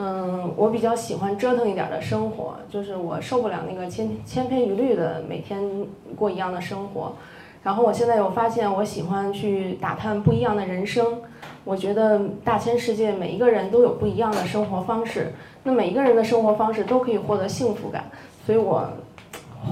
嗯，我比较喜欢折腾一点的生活，就是我受不了那个千千篇一律的每天过一样的生活。然后我现在又发现，我喜欢去打探不一样的人生。我觉得大千世界每一个人都有不一样的生活方式，那每一个人的生活方式都可以获得幸福感，所以我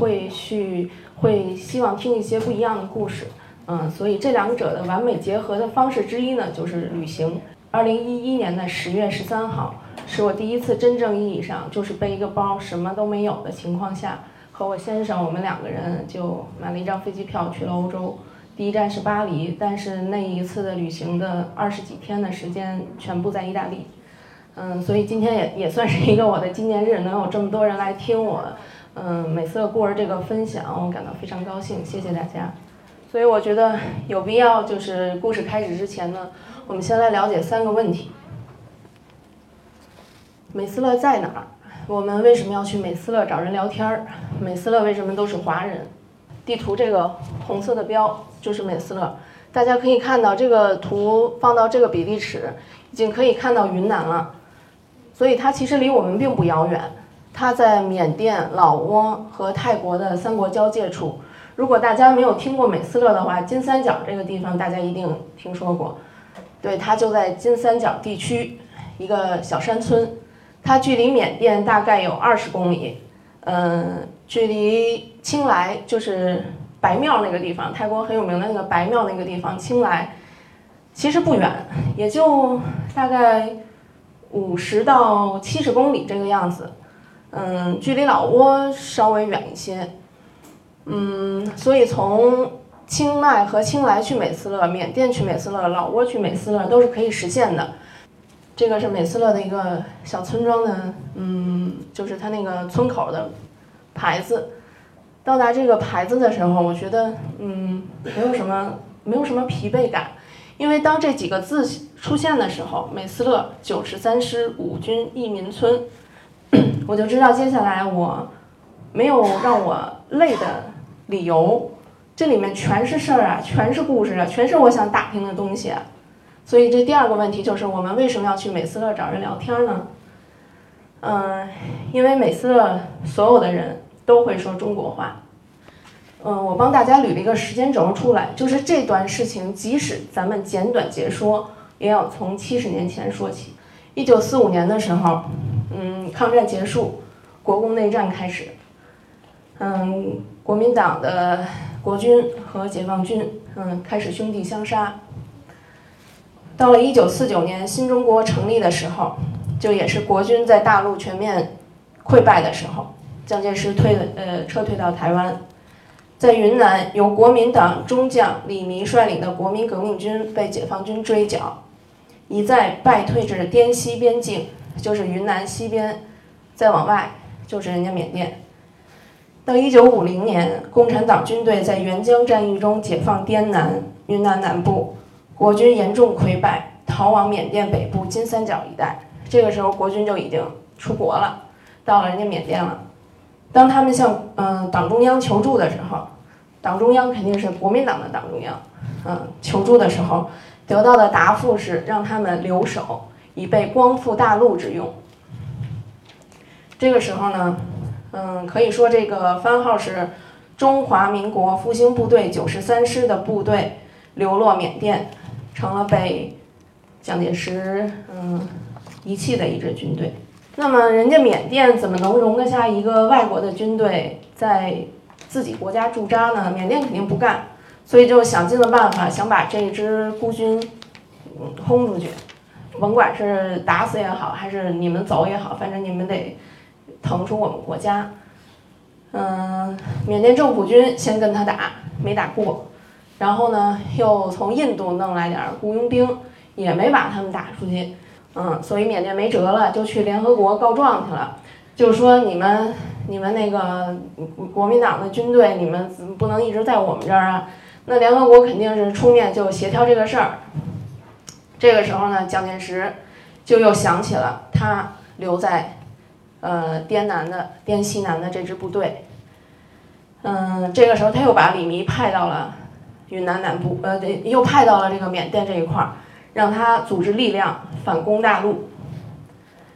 会去会希望听一些不一样的故事。嗯，所以这两者的完美结合的方式之一呢，就是旅行。二零一一年的十月十三号，是我第一次真正意义上就是背一个包什么都没有的情况下，和我先生我们两个人就买了一张飞机票去了欧洲。第一站是巴黎，但是那一次的旅行的二十几天的时间全部在意大利。嗯，所以今天也也算是一个我的纪念日，能有这么多人来听我，嗯，美色故儿这个分享，我感到非常高兴，谢谢大家。所以我觉得有必要，就是故事开始之前呢，我们先来了解三个问题：美斯乐在哪儿？我们为什么要去美斯乐找人聊天儿？美斯乐为什么都是华人？地图这个红色的标就是美斯乐，大家可以看到这个图放到这个比例尺，已经可以看到云南了，所以它其实离我们并不遥远。它在缅甸、老挝和泰国的三国交界处。如果大家没有听过美斯乐的话，金三角这个地方大家一定听说过。对，它就在金三角地区一个小山村，它距离缅甸大概有二十公里，嗯，距离清莱就是白庙那个地方，泰国很有名的那个白庙那个地方，清莱其实不远，也就大概五十到七十公里这个样子，嗯，距离老挝稍微远一些。嗯，所以从清迈和清莱去美斯乐，缅甸去美斯乐，老挝去美斯乐都是可以实现的。这个是美斯乐的一个小村庄的，嗯，就是它那个村口的牌子。到达这个牌子的时候，我觉得，嗯，没有什么，没有什么疲惫感，因为当这几个字出现的时候，美斯乐九十三师五军一民村，我就知道接下来我没有让我累的。理由，这里面全是事儿啊，全是故事啊，全是我想打听的东西。所以这第二个问题就是，我们为什么要去美斯乐找人聊天呢？嗯，因为美斯乐所有的人都会说中国话。嗯，我帮大家捋了一个时间轴出来，就是这段事情，即使咱们简短截说，也要从七十年前说起。一九四五年的时候，嗯，抗战结束，国共内战开始。嗯。国民党的国军和解放军，嗯，开始兄弟相杀。到了一九四九年新中国成立的时候，就也是国军在大陆全面溃败的时候，蒋介石退了，呃，撤退到台湾，在云南由国民党中将李弥率领的国民革命军被解放军追剿，一再败退至滇西边境，就是云南西边，再往外就是人家缅甸。到一九五零年，共产党军队在援疆战役中解放滇南、云南南部，国军严重溃败，逃往缅甸北部金三角一带。这个时候，国军就已经出国了，到了人家缅甸了。当他们向嗯党中央求助的时候，党中央肯定是国民党的党中央，嗯，求助的时候得到的答复是让他们留守，以备光复大陆之用。这个时候呢？嗯，可以说这个番号是中华民国复兴部队九十三师的部队流落缅甸，成了被蒋介石嗯遗弃的一支军队。那么人家缅甸怎么能容得下一个外国的军队在自己国家驻扎呢？缅甸肯定不干，所以就想尽了办法想把这支孤军嗯轰出去，甭管是打死也好，还是你们走也好，反正你们得。腾出我们国家，嗯，缅甸政府军先跟他打，没打过，然后呢，又从印度弄来点雇佣兵，也没把他们打出去，嗯，所以缅甸没辙了，就去联合国告状去了，就说你们你们那个国民党的军队，你们不能一直在我们这儿啊，那联合国肯定是出面就协调这个事儿。这个时候呢，蒋介石就又想起了他留在。呃，滇南的滇西南的这支部队，嗯，这个时候他又把李弥派到了云南南部，呃，又派到了这个缅甸这一块儿，让他组织力量反攻大陆。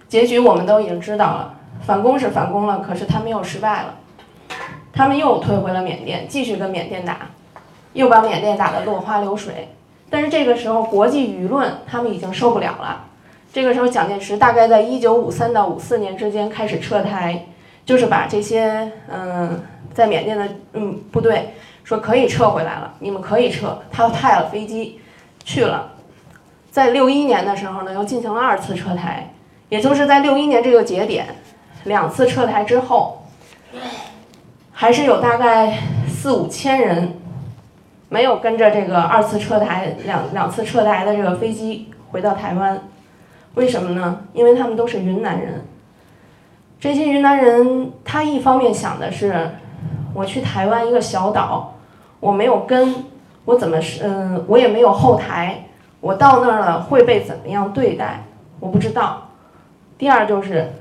结局我们都已经知道了，反攻是反攻了，可是他们又失败了，他们又退回了缅甸，继续跟缅甸打，又把缅甸打得落花流水。但是这个时候国际舆论他们已经受不了了，这个时候蒋介石大概在一九五三到五四年之间开始撤台，就是把这些嗯在缅甸的嗯部队说可以撤回来了，你们可以撤，他派了飞机去了。在六一年的时候呢，又进行了二次撤台，也就是在六一年这个节点，两次撤台之后，还是有大概四五千人没有跟着这个二次撤台两两次撤台的这个飞机回到台湾，为什么呢？因为他们都是云南人。这些云南人，他一方面想的是，我去台湾一个小岛，我没有根，我怎么是嗯，我也没有后台。我到那儿了会被怎么样对待？我不知道。第二就是，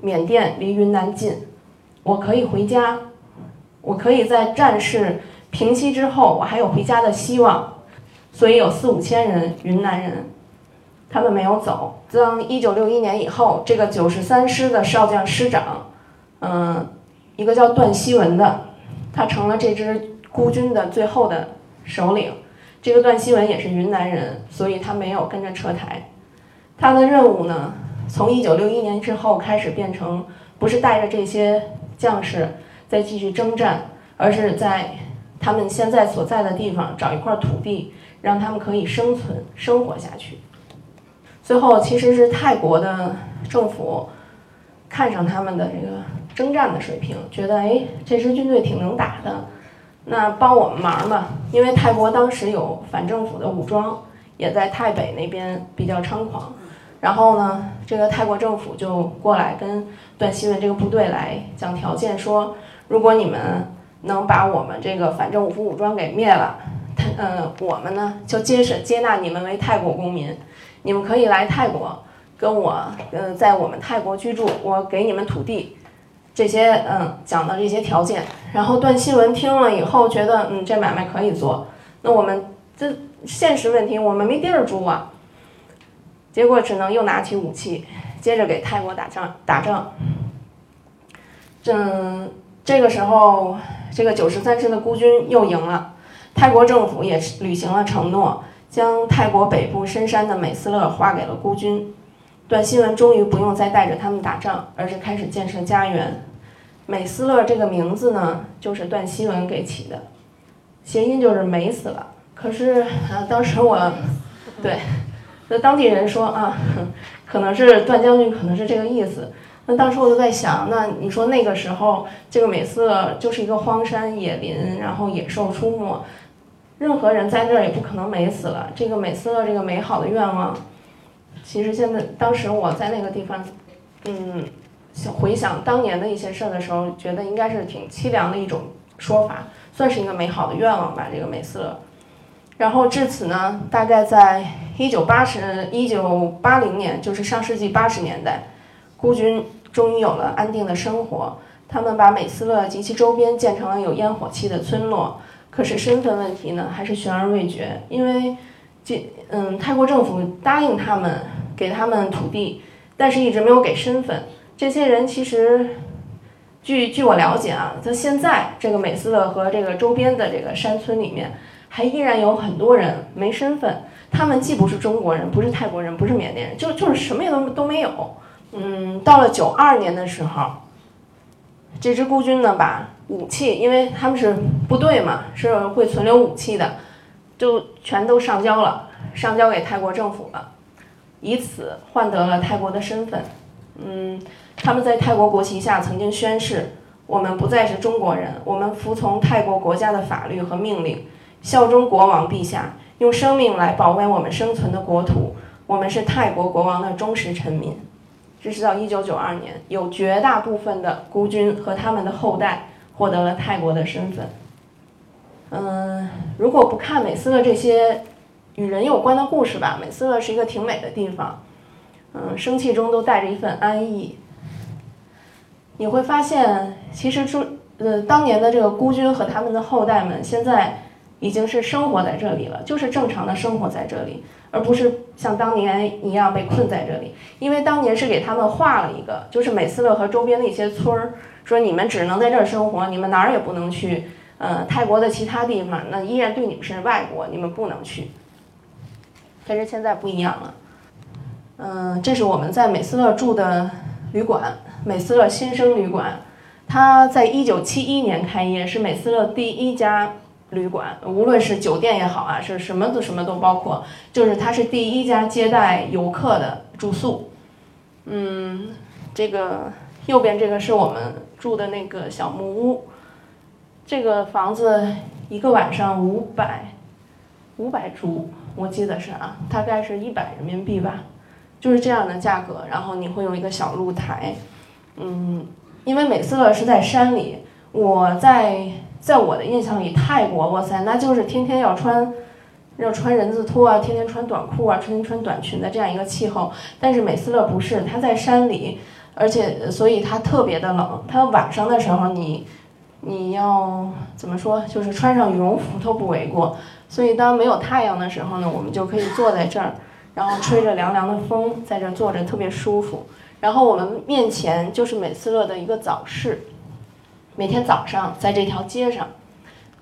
缅甸离云南近，我可以回家，我可以在战事平息之后，我还有回家的希望。所以有四五千人云南人，他们没有走。当一九六一年以后，这个九十三师的少将师长，嗯，一个叫段希文的，他成了这支孤军的最后的首领。这个段希文也是云南人，所以他没有跟着撤台。他的任务呢，从一九六一年之后开始变成，不是带着这些将士再继续征战，而是在他们现在所在的地方找一块土地，让他们可以生存生活下去。最后其实是泰国的政府看上他们的这个征战的水平，觉得哎，这支军队挺能打的。那帮我们忙吧，因为泰国当时有反政府的武装，也在泰北那边比较猖狂。然后呢，这个泰国政府就过来跟段希文这个部队来讲条件，说如果你们能把我们这个反政府武装给灭了，他呃，我们呢就接受接纳你们为泰国公民，你们可以来泰国跟我呃在我们泰国居住，我给你们土地。这些嗯讲的这些条件，然后段希文听了以后觉得嗯这买卖可以做，那我们这现实问题我们没地儿住啊，结果只能又拿起武器，接着给泰国打仗打仗。这这个时候这个九十三师的孤军又赢了，泰国政府也履行了承诺，将泰国北部深山的美斯乐划给了孤军。段希文终于不用再带着他们打仗，而是开始建设家园。美斯乐这个名字呢，就是段希文给起的，谐音就是美死了。可是啊，当时我，对，那当地人说啊，可能是段将军，可能是这个意思。那当时我就在想，那你说那个时候这个美斯乐就是一个荒山野林，然后野兽出没，任何人在这儿也不可能美死了。这个美斯乐这个美好的愿望。其实现在，当时我在那个地方，嗯，回想当年的一些事儿的时候，觉得应该是挺凄凉的一种说法，算是一个美好的愿望吧。这个美斯乐，然后至此呢，大概在一九八十一九八零年，就是上世纪八十年代，孤军终于有了安定的生活。他们把美斯乐及其周边建成了有烟火气的村落，可是身份问题呢，还是悬而未决，因为。这嗯，泰国政府答应他们给他们土地，但是一直没有给身份。这些人其实，据据我了解啊，在现在这个美斯乐和这个周边的这个山村里面，还依然有很多人没身份。他们既不是中国人，不是泰国人，不是缅甸人，就就是什么也都都没有。嗯，到了九二年的时候，这支孤军呢，把武器，因为他们是部队嘛，是会存留武器的。就全都上交了，上交给泰国政府了，以此换得了泰国的身份。嗯，他们在泰国国旗下曾经宣誓：我们不再是中国人，我们服从泰国国家的法律和命令，效忠国王陛下，用生命来保卫我们生存的国土。我们是泰国国王的忠实臣民。这是到一九九二年，有绝大部分的孤军和他们的后代获得了泰国的身份。嗯，如果不看美斯乐这些与人有关的故事吧，美斯乐是一个挺美的地方。嗯，生气中都带着一份安逸。你会发现，其实中呃当年的这个孤军和他们的后代们，现在已经是生活在这里了，就是正常的生活在这里。而不是像当年一样被困在这里。因为当年是给他们划了一个，就是美斯乐和周边的一些村儿，说你们只能在这儿生活，你们哪儿也不能去。呃，泰国的其他地方那依然对你们是外国，你们不能去。但是现在不一样了。嗯，这是我们在美斯乐住的旅馆，美斯乐新生旅馆。它在一九七一年开业，是美斯乐第一家旅馆，无论是酒店也好啊，是什么都什么都包括，就是它是第一家接待游客的住宿。嗯，这个右边这个是我们住的那个小木屋。这个房子一个晚上五百，五百铢，我记得是啊，大概是一百人民币吧，就是这样的价格。然后你会有一个小露台，嗯，因为美斯乐是在山里，我在在我的印象里，泰国哇塞，那就是天天要穿要穿人字拖啊，天天穿短裤啊，天天穿短裙的这样一个气候。但是美斯乐不是，它在山里，而且所以它特别的冷，它晚上的时候你。你你要怎么说？就是穿上羽绒服都不为过。所以当没有太阳的时候呢，我们就可以坐在这儿，然后吹着凉凉的风，在这儿坐着特别舒服。然后我们面前就是美斯乐的一个早市，每天早上在这条街上，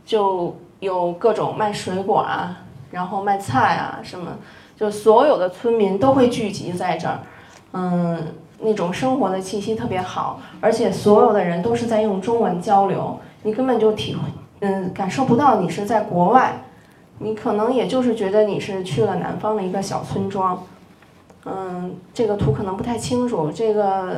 就有各种卖水果啊，然后卖菜啊什么，就所有的村民都会聚集在这儿，嗯。那种生活的气息特别好，而且所有的人都是在用中文交流，你根本就体会，嗯，感受不到你是在国外，你可能也就是觉得你是去了南方的一个小村庄，嗯，这个图可能不太清楚，这个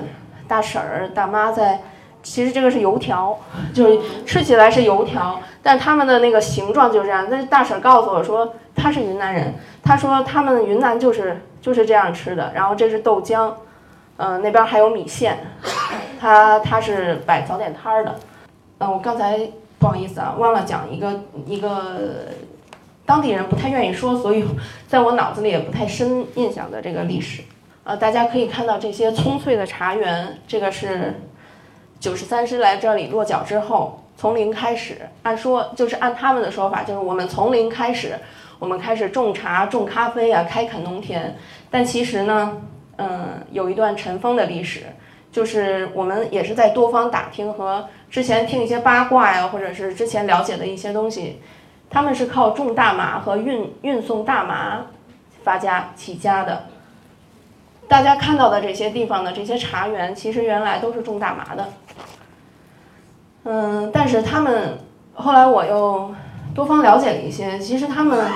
大婶儿大妈在，其实这个是油条，就是吃起来是油条，但他们的那个形状就是这样。那大婶儿告诉我说，他是云南人，他说他们云南就是就是这样吃的，然后这是豆浆。嗯，那边还有米线，他他是摆早点摊儿的。嗯，我刚才不好意思啊，忘了讲一个一个当地人不太愿意说，所以 在我脑子里也不太深印象的这个历史。呃，大家可以看到这些葱翠的茶园，这个是九十三师来这里落脚之后，从零开始。按说就是按他们的说法，就是我们从零开始，我们开始种茶、种咖啡啊，开垦农田。但其实呢。嗯，有一段尘封的历史，就是我们也是在多方打听和之前听一些八卦呀，或者是之前了解的一些东西，他们是靠种大麻和运运送大麻发家起家的。大家看到的这些地方的这些茶园，其实原来都是种大麻的。嗯，但是他们后来我又多方了解了一些，其实他们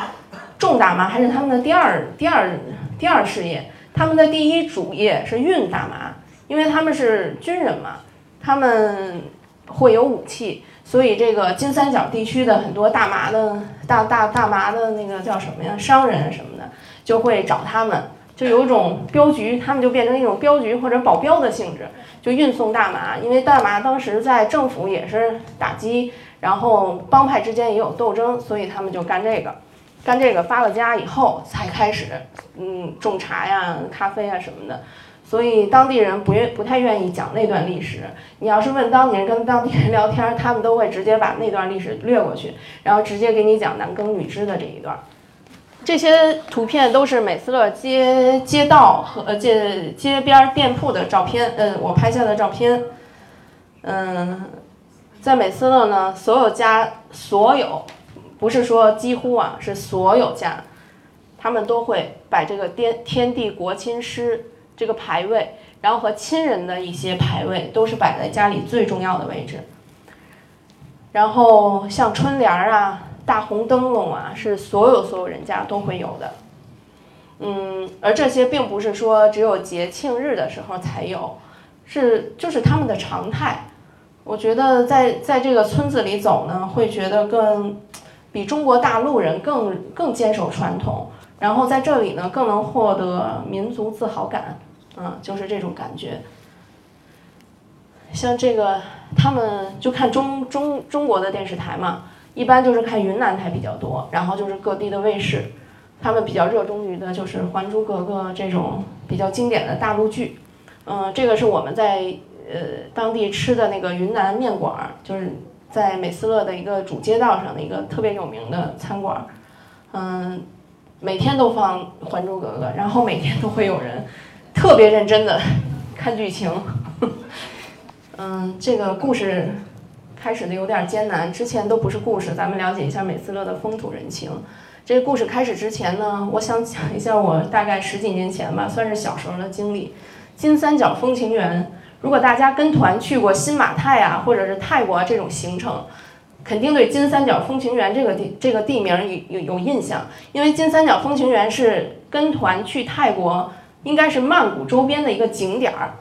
种大麻还是他们的第二第二第二事业。他们的第一主业是运大麻，因为他们是军人嘛，他们会有武器，所以这个金三角地区的很多大麻的大大大麻的那个叫什么呀，商人什么的，就会找他们，就有一种镖局，他们就变成一种镖局或者保镖的性质，就运送大麻。因为大麻当时在政府也是打击，然后帮派之间也有斗争，所以他们就干这个。干这个发了家以后，才开始，嗯，种茶呀、咖啡啊什么的，所以当地人不愿不太愿意讲那段历史。你要是问当地人跟当地人聊天，他们都会直接把那段历史略过去，然后直接给你讲男耕女织的这一段。这些图片都是美斯乐街街道和街街边店铺的照片，嗯，我拍下的照片。嗯，在美斯乐呢，所有家所有。不是说几乎啊，是所有家，他们都会摆这个天天地国亲师这个牌位，然后和亲人的一些牌位都是摆在家里最重要的位置。然后像春联儿啊、大红灯笼啊，是所有所有人家都会有的。嗯，而这些并不是说只有节庆日的时候才有，是就是他们的常态。我觉得在在这个村子里走呢，会觉得更。比中国大陆人更更坚守传统，然后在这里呢更能获得民族自豪感，嗯，就是这种感觉。像这个，他们就看中中中国的电视台嘛，一般就是看云南台比较多，然后就是各地的卫视，他们比较热衷于的就是《还珠格格》这种比较经典的大陆剧。嗯，这个是我们在呃当地吃的那个云南面馆，就是。在美斯乐的一个主街道上的一个特别有名的餐馆，嗯，每天都放《还珠格格》，然后每天都会有人特别认真的看剧情。嗯，这个故事开始的有点艰难，之前都不是故事，咱们了解一下美斯乐的风土人情。这个故事开始之前呢，我想讲一下我大概十几年前吧，算是小时候的经历。金三角风情园，如果大家跟团去过新马泰啊，或者是泰国这种行程，肯定对金三角风情园这个地这个地名有有有印象，因为金三角风情园是跟团去泰国，应该是曼谷周边的一个景点儿，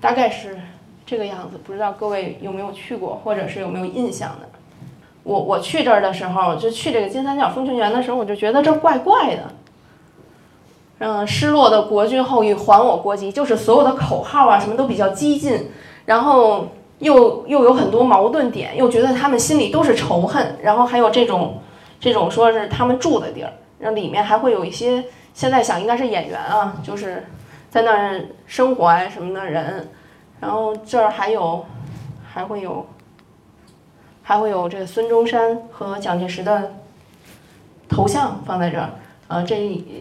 大概是这个样子，不知道各位有没有去过，或者是有没有印象的。我我去这儿的时候，就去这个金三角风情园的时候，我就觉得这怪怪的。嗯，失落的国君后裔还我国籍，就是所有的口号啊，什么都比较激进，然后又又有很多矛盾点，又觉得他们心里都是仇恨，然后还有这种这种说是他们住的地儿，然后里面还会有一些现在想应该是演员啊，就是在那儿生活啊什么的人，然后这儿还有还会有。还会有这个孙中山和蒋介石的头像放在这儿，呃，这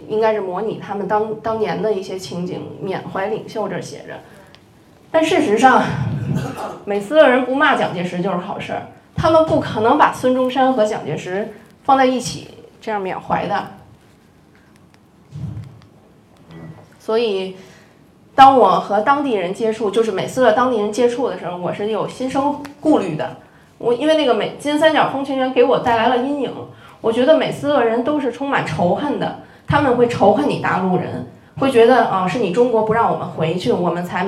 应该是模拟他们当当年的一些情景，缅怀领袖这写着。但事实上，美斯乐人不骂蒋介石就是好事儿，他们不可能把孙中山和蒋介石放在一起这样缅怀的。所以，当我和当地人接触，就是美斯乐当地人接触的时候，我是有心生顾虑的。我因为那个美金三角风情园给我带来了阴影，我觉得美斯乐人都是充满仇恨的，他们会仇恨你大陆人，会觉得啊是你中国不让我们回去，我们才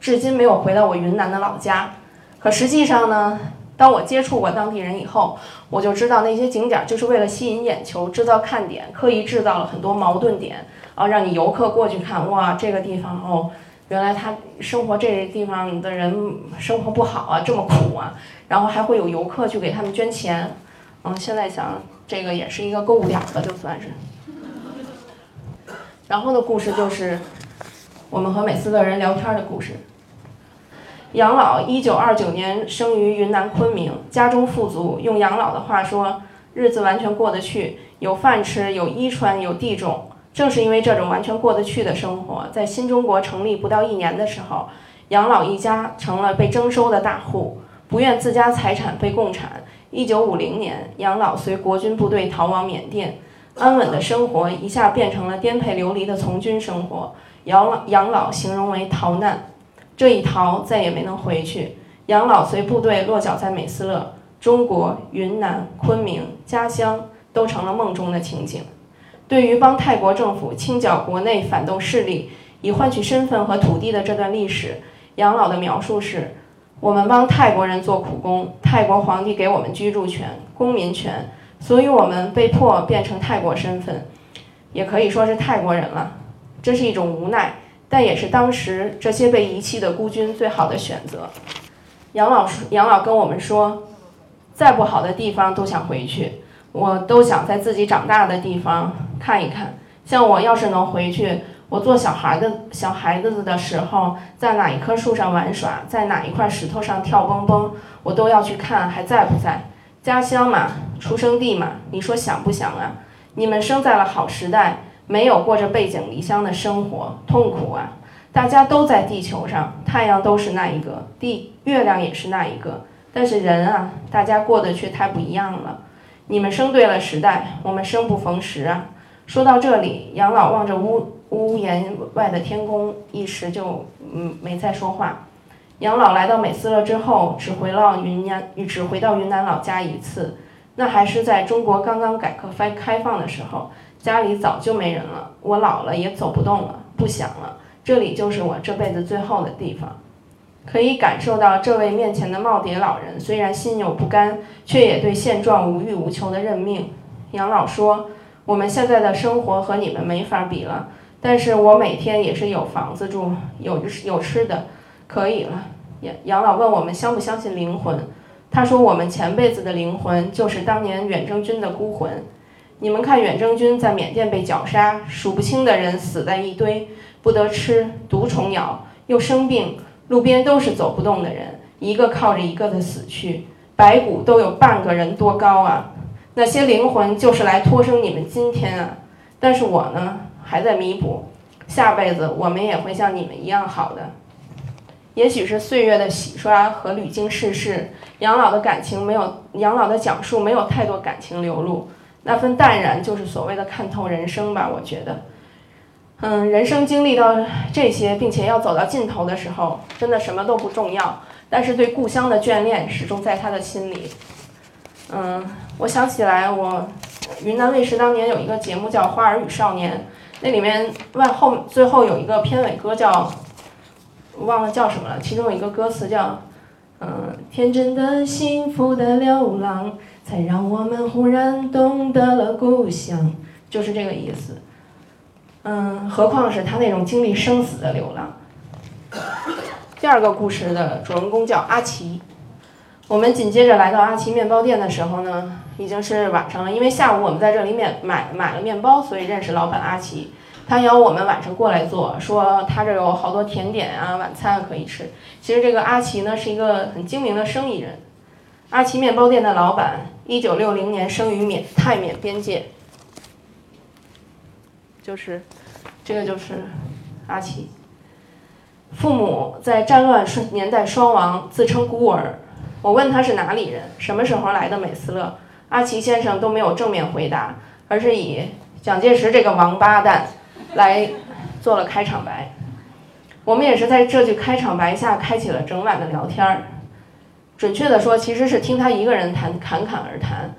至今没有回到我云南的老家。可实际上呢，当我接触过当地人以后，我就知道那些景点就是为了吸引眼球，制造看点，刻意制造了很多矛盾点，啊让你游客过去看，哇这个地方哦。原来他生活这地方的人生活不好啊，这么苦啊，然后还会有游客去给他们捐钱，嗯，现在想这个也是一个购物点吧，就算是。然后的故事就是我们和美斯乐人聊天的故事。杨老一九二九年生于云南昆明，家中富足，用杨老的话说，日子完全过得去，有饭吃，有衣穿，有地种。正是因为这种完全过得去的生活，在新中国成立不到一年的时候，杨老一家成了被征收的大户，不愿自家财产被共产。一九五零年，杨老随国军部队逃往缅甸，安稳的生活一下变成了颠沛流离的从军生活。杨老杨老形容为逃难，这一逃再也没能回去。杨老随部队落脚在美斯乐，中国云南昆明家乡都成了梦中的情景。对于帮泰国政府清剿国内反动势力，以换取身份和土地的这段历史，杨老的描述是：我们帮泰国人做苦工，泰国皇帝给我们居住权、公民权，所以我们被迫变成泰国身份，也可以说是泰国人了。这是一种无奈，但也是当时这些被遗弃的孤军最好的选择。杨老杨老跟我们说，再不好的地方都想回去。我都想在自己长大的地方看一看。像我要是能回去，我做小孩的小孩子的时候，在哪一棵树上玩耍，在哪一块石头上跳蹦蹦，我都要去看还在不在。家乡嘛，出生地嘛，你说想不想啊？你们生在了好时代，没有过着背井离乡的生活，痛苦啊！大家都在地球上，太阳都是那一个，地月亮也是那一个，但是人啊，大家过得却太不一样了。你们生对了时代，我们生不逢时啊！说到这里，杨老望着屋屋檐外的天空，一时就嗯没再说话。杨老来到美斯乐之后，只回到云南，只回到云南老家一次，那还是在中国刚刚改革开开放的时候，家里早就没人了。我老了也走不动了，不想了，这里就是我这辈子最后的地方。可以感受到这位面前的耄耋老人，虽然心有不甘，却也对现状无欲无求的认命。杨老说：“我们现在的生活和你们没法比了，但是我每天也是有房子住，有有吃的，可以了。”杨杨老问我们相不相信灵魂，他说：“我们前辈子的灵魂就是当年远征军的孤魂。你们看，远征军在缅甸被绞杀，数不清的人死在一堆，不得吃，毒虫咬，又生病。”路边都是走不动的人，一个靠着一个的死去，白骨都有半个人多高啊！那些灵魂就是来托生你们今天啊。但是我呢，还在弥补，下辈子我们也会像你们一样好的。也许是岁月的洗刷和屡经世事，养老的感情没有养老的讲述没有太多感情流露，那份淡然就是所谓的看透人生吧。我觉得，嗯，人生经历到这些，并且要走到尽头的时候，真的什么都不重要，但是对故乡的眷恋始终在他的心里。嗯，我想起来，我云南卫视当年有一个节目叫《花儿与少年》，那里面外后最后有一个片尾歌叫。忘了叫什么了，其中有一个歌词叫，嗯，天真的、幸福的流浪，才让我们忽然懂得了故乡，就是这个意思。嗯，何况是他那种经历生死的流浪。第二个故事的主人公叫阿奇，我们紧接着来到阿奇面包店的时候呢，已经是晚上了，因为下午我们在这里面买买了面包，所以认识老板阿奇。他邀我们晚上过来做，说他这有好多甜点啊，晚餐可以吃。其实这个阿奇呢是一个很精明的生意人，阿奇面包店的老板，一九六零年生于缅泰缅边界，就是这个就是阿奇，父母在战乱年代双亡，自称孤儿。我问他是哪里人，什么时候来的美斯乐，阿奇先生都没有正面回答，而是以蒋介石这个王八蛋。来做了开场白，我们也是在这句开场白下开启了整晚的聊天儿。准确的说，其实是听他一个人谈侃侃而谈。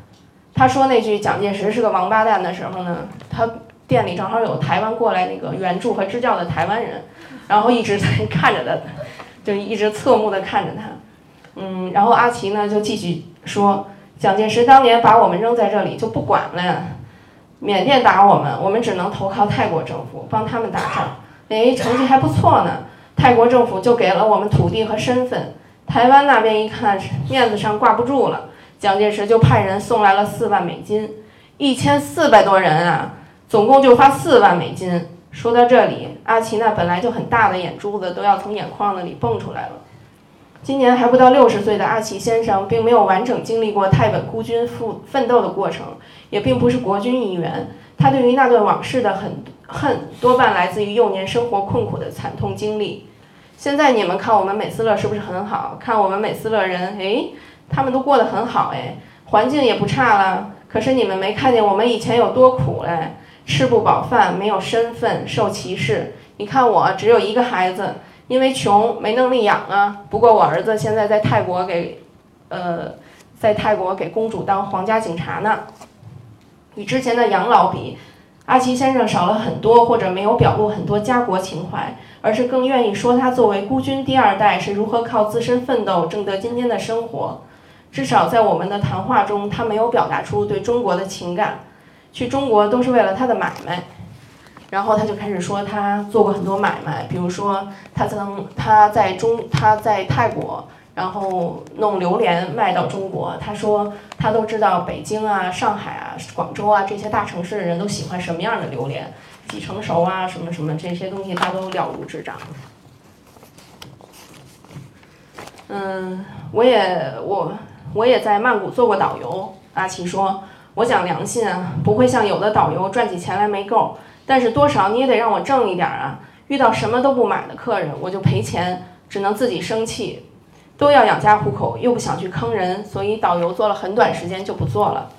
他说那句蒋介石是个王八蛋的时候呢，他店里正好有台湾过来那个援助和支教的台湾人，然后一直在看着他，就一直侧目的看着他。嗯，然后阿奇呢就继续说，蒋介石当年把我们扔在这里就不管了。缅甸打我们，我们只能投靠泰国政府，帮他们打仗。哎，成绩还不错呢。泰国政府就给了我们土地和身份。台湾那边一看面子上挂不住了，蒋介石就派人送来了四万美金，一千四百多人啊，总共就发四万美金。说到这里，阿奇那本来就很大的眼珠子都要从眼眶子里蹦出来了。今年还不到六十岁的阿奇先生，并没有完整经历过泰本孤军奋奋斗的过程，也并不是国军一员。他对于那段往事的很恨，多半来自于幼年生活困苦的惨痛经历。现在你们看我们美斯乐是不是很好？看我们美斯乐人，哎，他们都过得很好，哎，环境也不差了。可是你们没看见我们以前有多苦嘞？吃不饱饭，没有身份，受歧视。你看我只有一个孩子。因为穷没能力养啊，不过我儿子现在在泰国给，呃，在泰国给公主当皇家警察呢。与之前的养老比，阿奇先生少了很多，或者没有表露很多家国情怀，而是更愿意说他作为孤军第二代是如何靠自身奋斗挣得今天的生活。至少在我们的谈话中，他没有表达出对中国的情感。去中国都是为了他的买卖。然后他就开始说，他做过很多买卖，比如说他曾他在中他在泰国，然后弄榴莲卖到中国。他说他都知道北京啊、上海啊、广州啊这些大城市的人都喜欢什么样的榴莲，几成熟啊，什么什么这些东西他都了如指掌。嗯，我也我我也在曼谷做过导游。阿奇说，我讲良心啊，不会像有的导游赚起钱来没够。但是多少你也得让我挣一点啊！遇到什么都不买的客人，我就赔钱，只能自己生气。都要养家糊口，又不想去坑人，所以导游做了很短时间就不做了。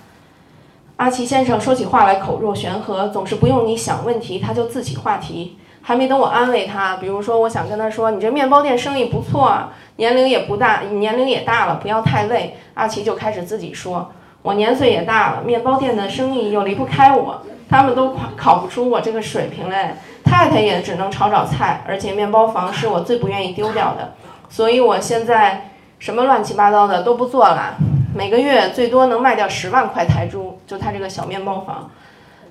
阿奇先生说起话来口若悬河，总是不用你想问题他就自起话题。还没等我安慰他，比如说我想跟他说：“你这面包店生意不错啊，年龄也不大，年龄也大了，不要太累。”阿奇就开始自己说：“我年岁也大了，面包店的生意又离不开我。”他们都考考不出我这个水平嘞，太太也只能炒炒菜，而且面包房是我最不愿意丢掉的，所以我现在什么乱七八糟的都不做了，每个月最多能卖掉十万块台铢，就他这个小面包房，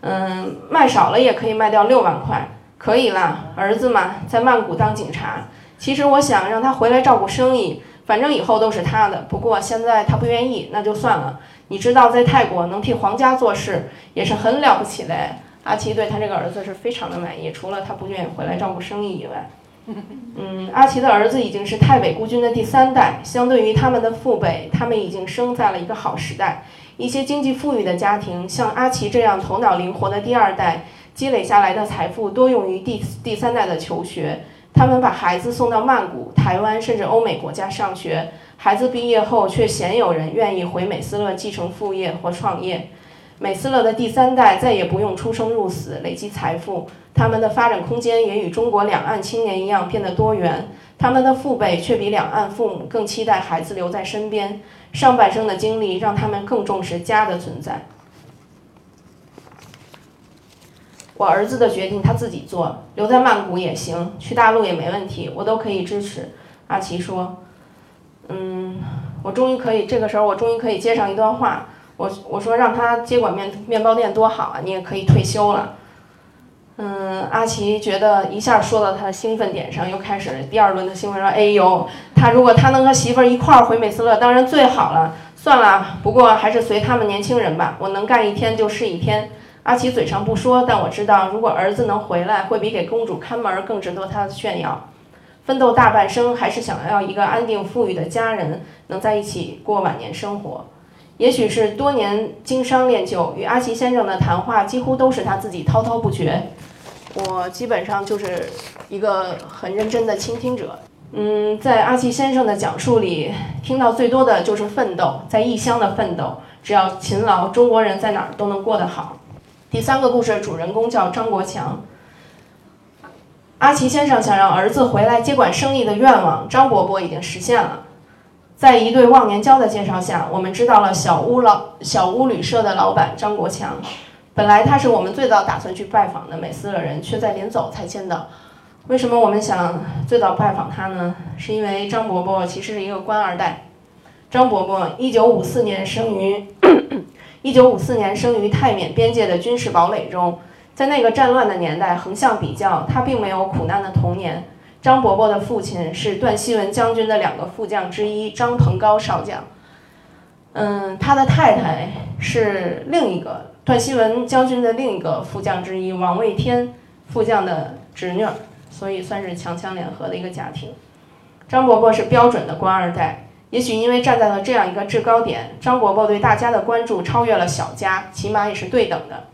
嗯，卖少了也可以卖掉六万块，可以啦，儿子嘛，在曼谷当警察，其实我想让他回来照顾生意，反正以后都是他的，不过现在他不愿意，那就算了。你知道，在泰国能替皇家做事也是很了不起的。阿奇对他这个儿子是非常的满意，除了他不愿意回来照顾生意以外。嗯，阿奇的儿子已经是泰北孤军的第三代，相对于他们的父辈，他们已经生在了一个好时代。一些经济富裕的家庭，像阿奇这样头脑灵活的第二代，积累下来的财富多用于第第三代的求学。他们把孩子送到曼谷、台湾甚至欧美国家上学，孩子毕业后却鲜有人愿意回美斯乐继承父业或创业。美斯乐的第三代再也不用出生入死累积财富，他们的发展空间也与中国两岸青年一样变得多元。他们的父辈却比两岸父母更期待孩子留在身边，上半生的经历让他们更重视家的存在。我儿子的决定他自己做，留在曼谷也行，去大陆也没问题，我都可以支持。阿奇说：“嗯，我终于可以，这个时候我终于可以接上一段话。我我说让他接管面面包店多好啊，你也可以退休了。”嗯，阿奇觉得一下说到他的兴奋点上，又开始第二轮的兴奋，说：“哎呦，他如果他能和媳妇儿一块儿回美斯乐，当然最好了。算了，不过还是随他们年轻人吧，我能干一天就是一天。”阿奇嘴上不说，但我知道，如果儿子能回来，会比给公主看门更值得他炫耀。奋斗大半生，还是想要一个安定富裕的家人，能在一起过晚年生活。也许是多年经商练就，与阿奇先生的谈话几乎都是他自己滔滔不绝。我基本上就是一个很认真的倾听者。嗯，在阿奇先生的讲述里，听到最多的就是奋斗，在异乡的奋斗。只要勤劳，中国人在哪儿都能过得好。第三个故事的主人公叫张国强。阿奇先生想让儿子回来接管生意的愿望，张伯伯已经实现了。在一对忘年交的介绍下，我们知道了小屋老小屋旅社的老板张国强。本来他是我们最早打算去拜访的美斯乐人，却在临走才签到。为什么我们想最早拜访他呢？是因为张伯伯其实是一个官二代。张伯伯一九五四年生于。一九五四年生于泰缅边界的军事堡垒中，在那个战乱的年代，横向比较，他并没有苦难的童年。张伯伯的父亲是段希文将军的两个副将之一张鹏高少将，嗯，他的太太是另一个段希文将军的另一个副将之一王卫天副将的侄女，所以算是强强联合的一个家庭。张伯伯是标准的官二代。也许因为站在了这样一个制高点，张伯伯对大家的关注超越了小家，起码也是对等的。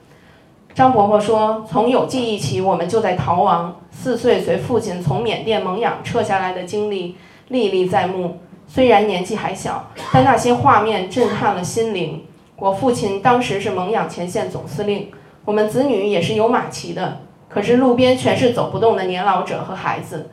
张伯伯说：“从有记忆起，我们就在逃亡。四岁随父亲从缅甸蒙养撤下来的经历历历在目。虽然年纪还小，但那些画面震撼了心灵。我父亲当时是蒙养前线总司令，我们子女也是有马骑的，可是路边全是走不动的年老者和孩子，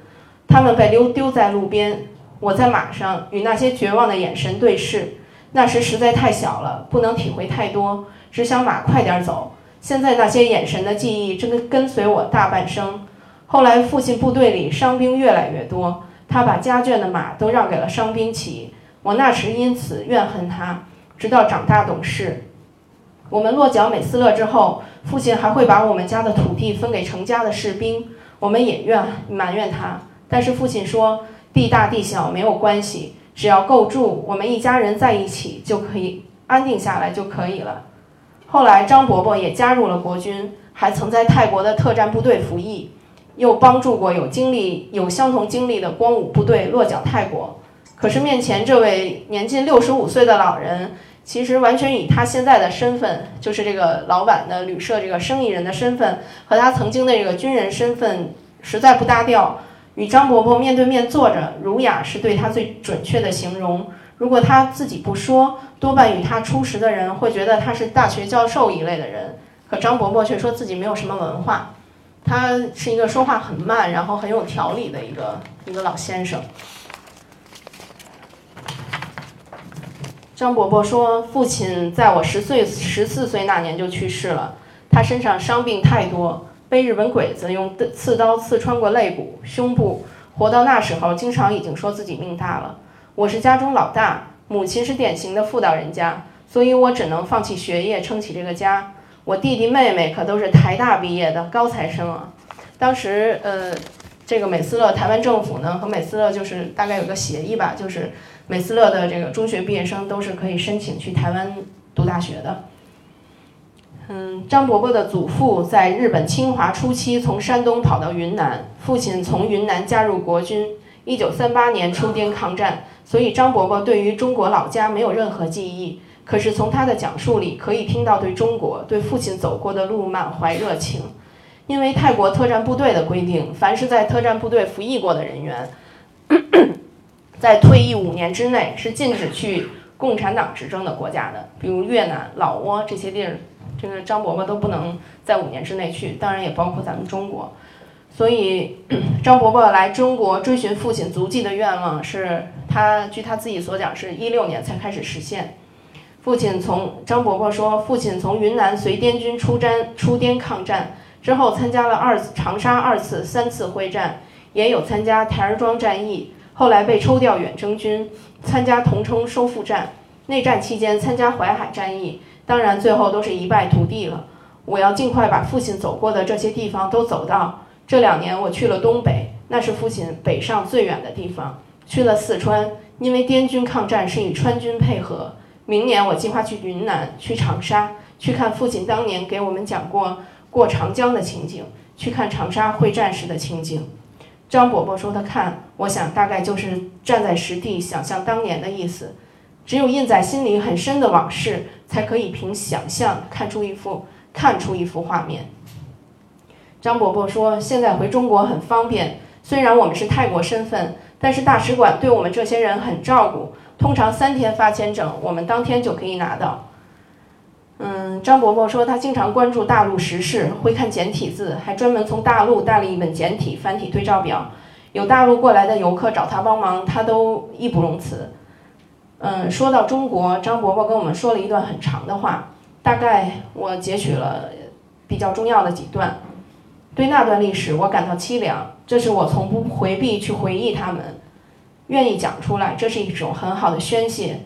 他们被丢丢在路边。”我在马上与那些绝望的眼神对视，那时实在太小了，不能体会太多，只想马快点走。现在那些眼神的记忆正跟随我大半生。后来父亲部队里伤兵越来越多，他把家眷的马都让给了伤兵骑，我那时因此怨恨他。直到长大懂事，我们落脚美斯乐之后，父亲还会把我们家的土地分给成家的士兵，我们也怨埋怨他，但是父亲说。地大地小没有关系，只要够住，我们一家人在一起就可以安定下来就可以了。后来张伯伯也加入了国军，还曾在泰国的特战部队服役，又帮助过有经历有相同经历的光武部队落脚泰国。可是面前这位年近六十五岁的老人，其实完全以他现在的身份，就是这个老板的旅社这个生意人的身份，和他曾经的这个军人身份实在不搭调。与张伯伯面对面坐着，儒雅是对他最准确的形容。如果他自己不说，多半与他初识的人会觉得他是大学教授一类的人。可张伯伯却说自己没有什么文化，他是一个说话很慢，然后很有条理的一个一个老先生。张伯伯说，父亲在我十岁十四岁那年就去世了，他身上伤病太多。被日本鬼子用刺刀刺穿过肋骨、胸部，活到那时候，经常已经说自己命大了。我是家中老大，母亲是典型的妇道人家，所以我只能放弃学业撑起这个家。我弟弟妹妹可都是台大毕业的高材生啊。当时，呃，这个美斯乐台湾政府呢和美斯乐就是大概有个协议吧，就是美斯乐的这个中学毕业生都是可以申请去台湾读大学的。嗯，张伯伯的祖父在日本侵华初期从山东跑到云南，父亲从云南加入国军，一九三八年出滇抗战，所以张伯伯对于中国老家没有任何记忆。可是从他的讲述里可以听到对中国、对父亲走过的路满怀热情。因为泰国特战部队的规定，凡是在特战部队服役过的人员，在退役五年之内是禁止去共产党执政的国家的，比如越南、老挝这些地儿，这个张伯伯都不能在五年之内去，当然也包括咱们中国。所以，张伯伯来中国追寻父亲足迹的愿望，是他据他自己所讲，是一六年才开始实现。父亲从张伯伯说，父亲从云南随滇军出战出滇抗战之后，参加了二长沙二次、三次会战，也有参加台儿庄战役，后来被抽调远征军，参加同城收复战。内战期间参加淮海战役，当然最后都是一败涂地了。我要尽快把父亲走过的这些地方都走到。这两年我去了东北，那是父亲北上最远的地方。去了四川，因为滇军抗战是与川军配合。明年我计划去云南，去长沙，去看父亲当年给我们讲过过长江的情景，去看长沙会战时的情景。张伯伯说的“看”，我想大概就是站在实地想象当年的意思。只有印在心里很深的往事，才可以凭想象看出一幅看出一幅画面。张伯伯说：“现在回中国很方便，虽然我们是泰国身份，但是大使馆对我们这些人很照顾，通常三天发签证，我们当天就可以拿到。”嗯，张伯伯说他经常关注大陆时事，会看简体字，还专门从大陆带了一本简体繁体对照表。有大陆过来的游客找他帮忙，他都义不容辞。嗯，说到中国，张伯伯跟我们说了一段很长的话，大概我截取了比较重要的几段。对那段历史，我感到凄凉。这是我从不回避去回忆他们，愿意讲出来，这是一种很好的宣泄。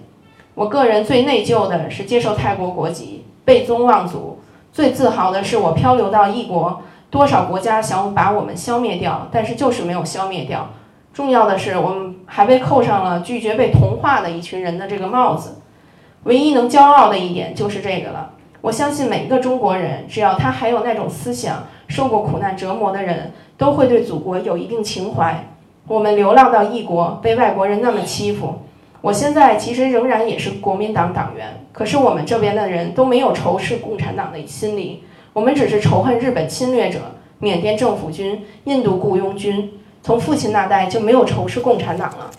我个人最内疚的是接受泰国国籍，背宗望祖；最自豪的是我漂流到异国，多少国家想把我们消灭掉，但是就是没有消灭掉。重要的是，我们还被扣上了拒绝被同化的一群人的这个帽子。唯一能骄傲的一点就是这个了。我相信每一个中国人，只要他还有那种思想。受过苦难折磨的人都会对祖国有一定情怀。我们流浪到异国，被外国人那么欺负。我现在其实仍然也是国民党党员，可是我们这边的人都没有仇视共产党的心理，我们只是仇恨日本侵略者、缅甸政府军、印度雇佣军。从父亲那代就没有仇视共产党了。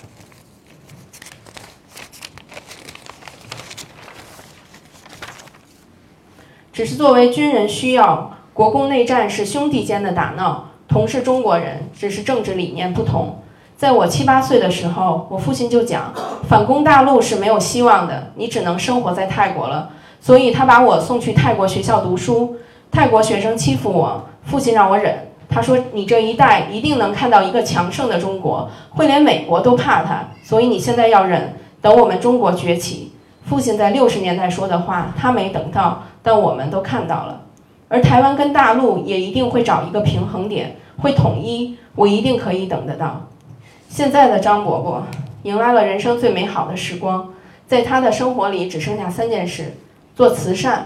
只是作为军人需要。国共内战是兄弟间的打闹，同是中国人，只是政治理念不同。在我七八岁的时候，我父亲就讲，反攻大陆是没有希望的，你只能生活在泰国了。所以他把我送去泰国学校读书。泰国学生欺负我，父亲让我忍。他说：“你这一代一定能看到一个强盛的中国，会连美国都怕他。所以你现在要忍，等我们中国崛起。”父亲在六十年代说的话，他没等到，但我们都看到了。而台湾跟大陆也一定会找一个平衡点，会统一，我一定可以等得到。现在的张伯伯迎来了人生最美好的时光，在他的生活里只剩下三件事：做慈善，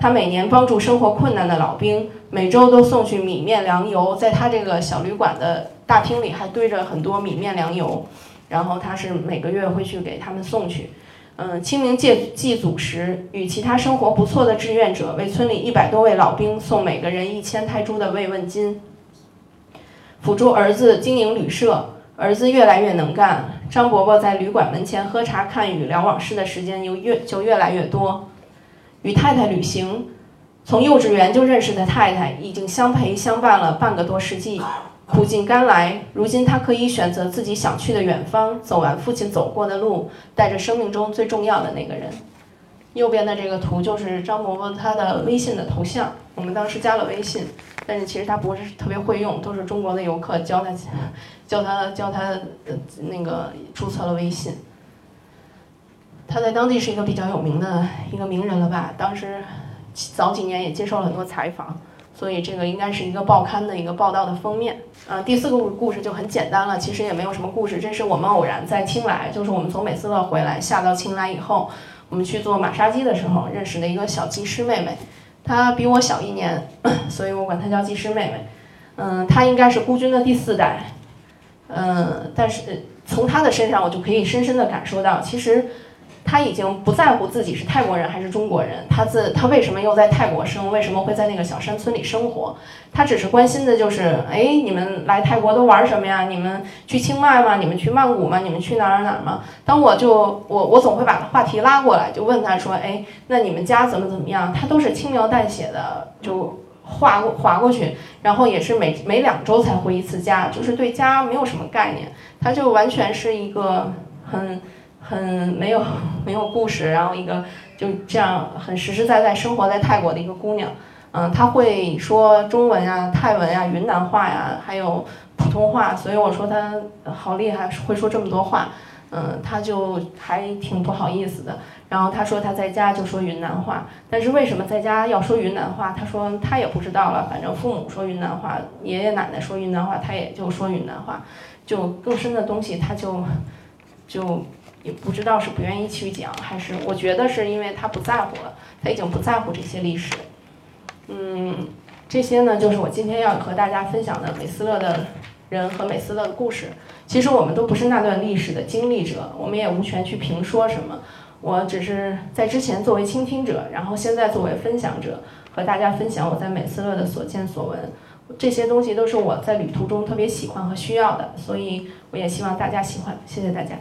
他每年帮助生活困难的老兵，每周都送去米面粮油，在他这个小旅馆的大厅里还堆着很多米面粮油，然后他是每个月会去给他们送去。嗯，清明祭祭祖时，与其他生活不错的志愿者为村里一百多位老兵送每个人一千泰铢的慰问金，辅助儿子经营旅社。儿子越来越能干，张伯伯在旅馆门前喝茶看雨聊往事的时间又越就越来越多。与太太旅行，从幼稚园就认识的太太，已经相陪相伴了半个多世纪。苦尽甘来，如今他可以选择自己想去的远方，走完父亲走过的路，带着生命中最重要的那个人。右边的这个图就是张伯伯他的微信的头像，我们当时加了微信，但是其实他不是特别会用，都是中国的游客教他，教他教他那个注册了微信。他在当地是一个比较有名的一个名人了吧？当时早几年也接受了很多采访。所以这个应该是一个报刊的一个报道的封面。呃，第四个故事就很简单了，其实也没有什么故事。这是我们偶然在青莱，就是我们从美斯乐回来下到青莱以后，我们去做马杀鸡的时候认识的一个小技师妹妹。她比我小一年，所以我管她叫技师妹妹。嗯，她应该是孤军的第四代。嗯，但是从她的身上我就可以深深的感受到，其实。他已经不在乎自己是泰国人还是中国人，他自他为什么又在泰国生，为什么会在那个小山村里生活，他只是关心的就是，哎，你们来泰国都玩什么呀？你们去清迈吗？你们去曼谷吗？你们去哪儿哪儿吗？当我就我我总会把话题拉过来，就问他说，哎，那你们家怎么怎么样？他都是轻描淡写的就划过划过去，然后也是每每两周才回一次家，就是对家没有什么概念，他就完全是一个很。很没有 没有故事，然后一个就这样很实实在在生活在泰国的一个姑娘，嗯，她会说中文呀、泰文呀、云南话呀，还有普通话，所以我说她好厉害，会说这么多话，嗯，她就还挺不好意思的。然后她说她在家就说云南话，但是为什么在家要说云南话？她说她也不知道了，反正父母说云南话，爷爷奶奶说云南话，她也就说云南话，就更深的东西她就就。也不知道是不愿意去讲，还是我觉得是因为他不在乎了，他已经不在乎这些历史。嗯，这些呢就是我今天要和大家分享的美斯乐的人和美斯乐的故事。其实我们都不是那段历史的经历者，我们也无权去评说什么。我只是在之前作为倾听者，然后现在作为分享者，和大家分享我在美斯乐的所见所闻。这些东西都是我在旅途中特别喜欢和需要的，所以我也希望大家喜欢。谢谢大家。